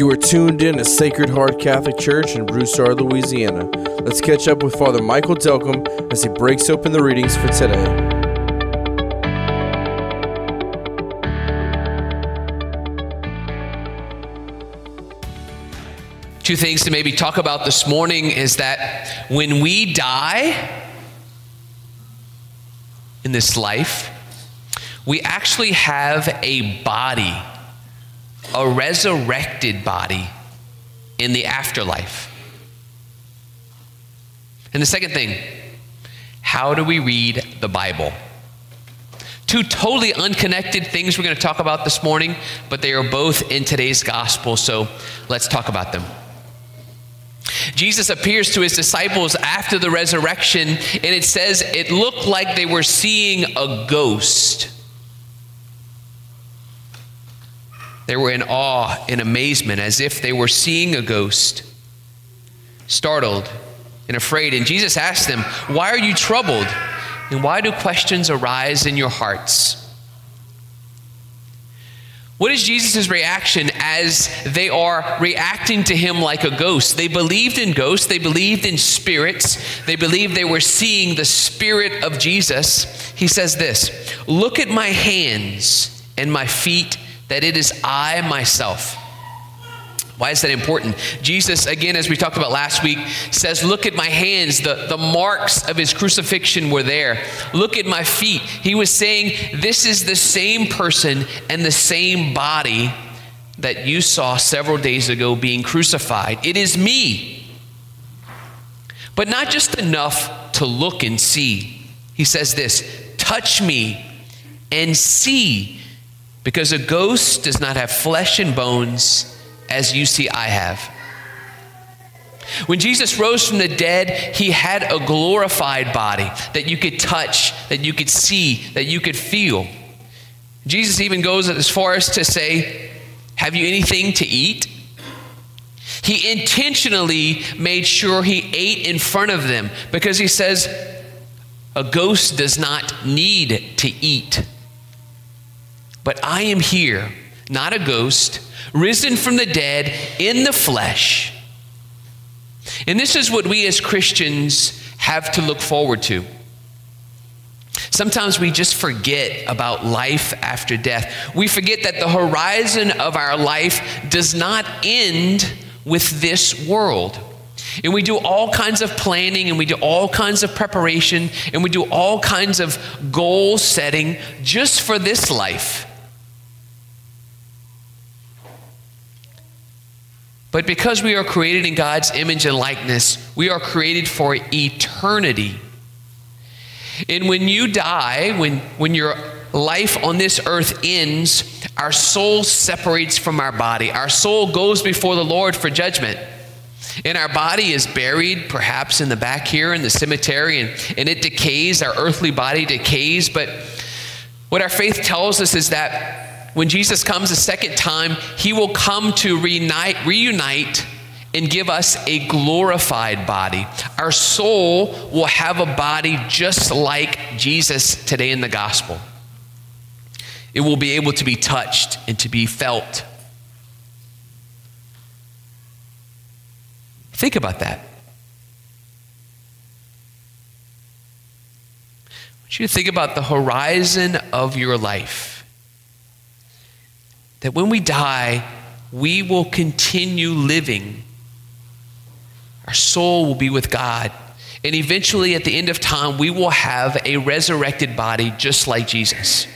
You are tuned in to Sacred Heart Catholic Church in Broussard, Louisiana. Let's catch up with Father Michael Delcambre as he breaks open the readings for today. Two things to maybe talk about this morning is that when we die in this life, we actually have a body, a resurrected body in the afterlife. And the second thing, how do we read the Bible? Two totally unconnected things we're going to talk about this morning, but they are both in today's gospel, so let's talk about them. Jesus appears to his disciples after the resurrection, and it says it looked like they were seeing a ghost. They were in awe and amazement, as if they were seeing a ghost, startled and afraid. And Jesus asked them, Why are you troubled? And why do questions arise in your hearts? What is Jesus' reaction as they are reacting to him like a ghost? They believed in ghosts, they believed in spirits, they believed they were seeing the spirit of Jesus. He says this Look at my hands and my feet, that it is I myself. Why is that important? Jesus, again, as we talked about last week, says, Look at my hands. The, the marks of his crucifixion were there. Look at my feet. He was saying, This is the same person and the same body that you saw several days ago being crucified. It is me. But not just enough to look and see. He says this touch me and see, because a ghost does not have flesh and bones as you see I have. When Jesus rose from the dead, he had a glorified body that you could touch, that you could see, that you could feel. Jesus even goes as far as to say, Have you anything to eat? He intentionally made sure he ate in front of them because he says, A ghost does not need to eat. But I am here, not a ghost risen from the dead in the flesh. And this is what we as Christians have to look forward to. Sometimes we just forget about life after death. We forget that the horizon of our life does not end with this world. And we do all kinds of planning and we do all kinds of preparation and we do all kinds of goal setting just for this life. But because we are created in God's image and likeness, we are created for eternity. And when you die, when, when your life on this earth ends, our soul separates from our body. Our soul goes before the Lord for judgment. And our body is buried, perhaps in the back here in the cemetery, and, and it decays. Our earthly body decays. But what our faith tells us is that when Jesus comes a second time, he will come to reunite, reunite and give us a glorified body. Our soul will have a body just like Jesus today in the gospel. It will be able to be touched and to be felt. Think about that. I want you to think about the horizon of your life that when we die, we will continue living. Our soul will be with God. And eventually, at the end of time, we will have a resurrected body just like Jesus.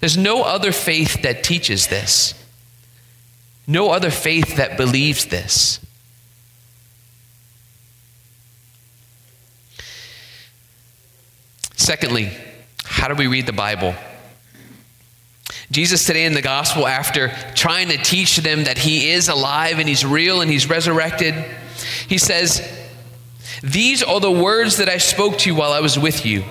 There's no other faith that teaches this, no other faith that believes this. Secondly, how do we read the Bible? Jesus today in the gospel, after trying to teach them that he is alive and he's real and he's resurrected, he says, These are the words that I spoke to you while I was with you.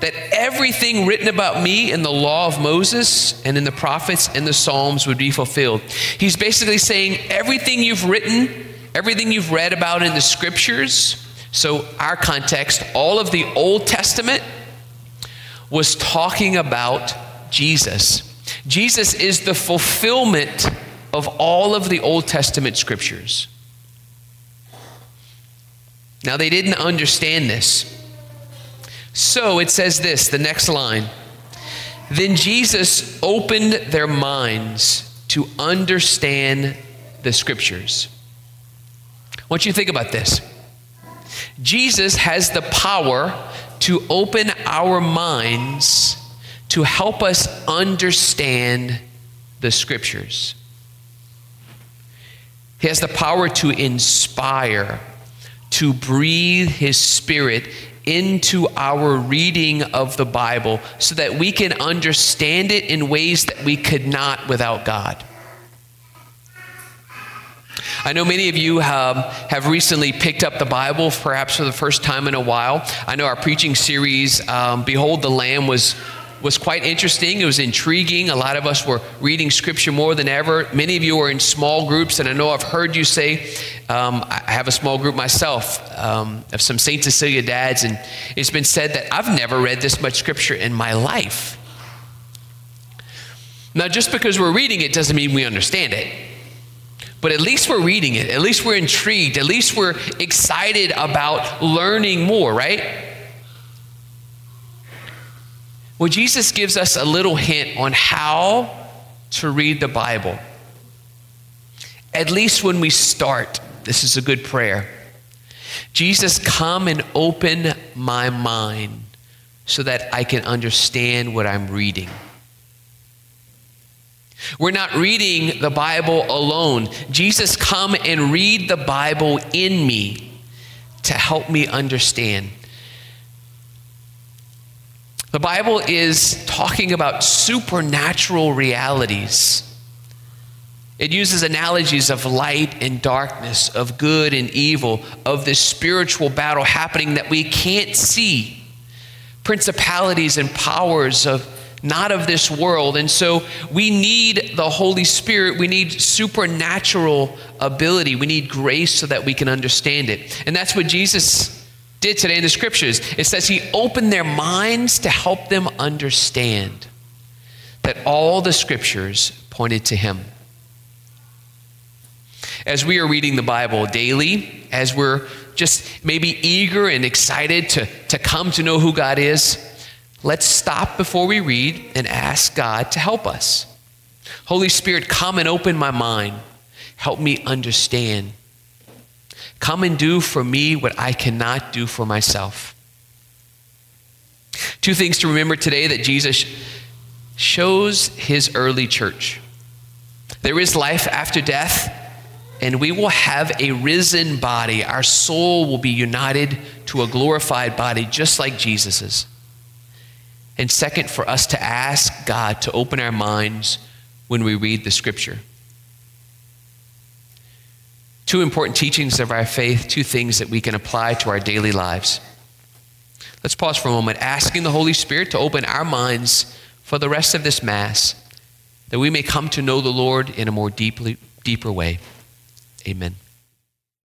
That everything written about me in the law of Moses and in the prophets and the Psalms would be fulfilled. He's basically saying everything you've written, everything you've read about in the scriptures, so our context, all of the Old Testament was talking about Jesus. Jesus is the fulfillment of all of the Old Testament scriptures. Now, they didn't understand this. So it says this the next line. Then Jesus opened their minds to understand the scriptures. Want you think about this. Jesus has the power to open our minds to help us understand the scriptures. He has the power to inspire, to breathe His Spirit into our reading of the Bible so that we can understand it in ways that we could not without God. I know many of you um, have recently picked up the Bible, perhaps for the first time in a while. I know our preaching series, um, Behold the Lamb, was was quite interesting. It was intriguing. A lot of us were reading scripture more than ever. Many of you are in small groups, and I know I've heard you say, um, I have a small group myself um, of some St. Cecilia dads, and it's been said that I've never read this much scripture in my life. Now, just because we're reading it doesn't mean we understand it. But at least we're reading it. At least we're intrigued. At least we're excited about learning more, right? Well, Jesus gives us a little hint on how to read the Bible. At least when we start, this is a good prayer. Jesus, come and open my mind so that I can understand what I'm reading. We're not reading the Bible alone. Jesus, come and read the Bible in me to help me understand. The Bible is talking about supernatural realities. It uses analogies of light and darkness, of good and evil, of this spiritual battle happening that we can't see. Principalities and powers of not of this world. And so we need the Holy Spirit. We need supernatural ability. We need grace so that we can understand it. And that's what Jesus did today in the scriptures. It says he opened their minds to help them understand that all the scriptures pointed to him. As we are reading the Bible daily, as we're just maybe eager and excited to, to come to know who God is, let's stop before we read and ask God to help us. Holy Spirit, come and open my mind. Help me understand Come and do for me what I cannot do for myself. Two things to remember today that Jesus shows his early church. There is life after death, and we will have a risen body. Our soul will be united to a glorified body, just like Jesus's. And second, for us to ask God to open our minds when we read the scripture. Two important teachings of our faith, two things that we can apply to our daily lives. Let's pause for a moment, asking the Holy Spirit to open our minds for the rest of this Mass, that we may come to know the Lord in a more deeply, deeper way. Amen.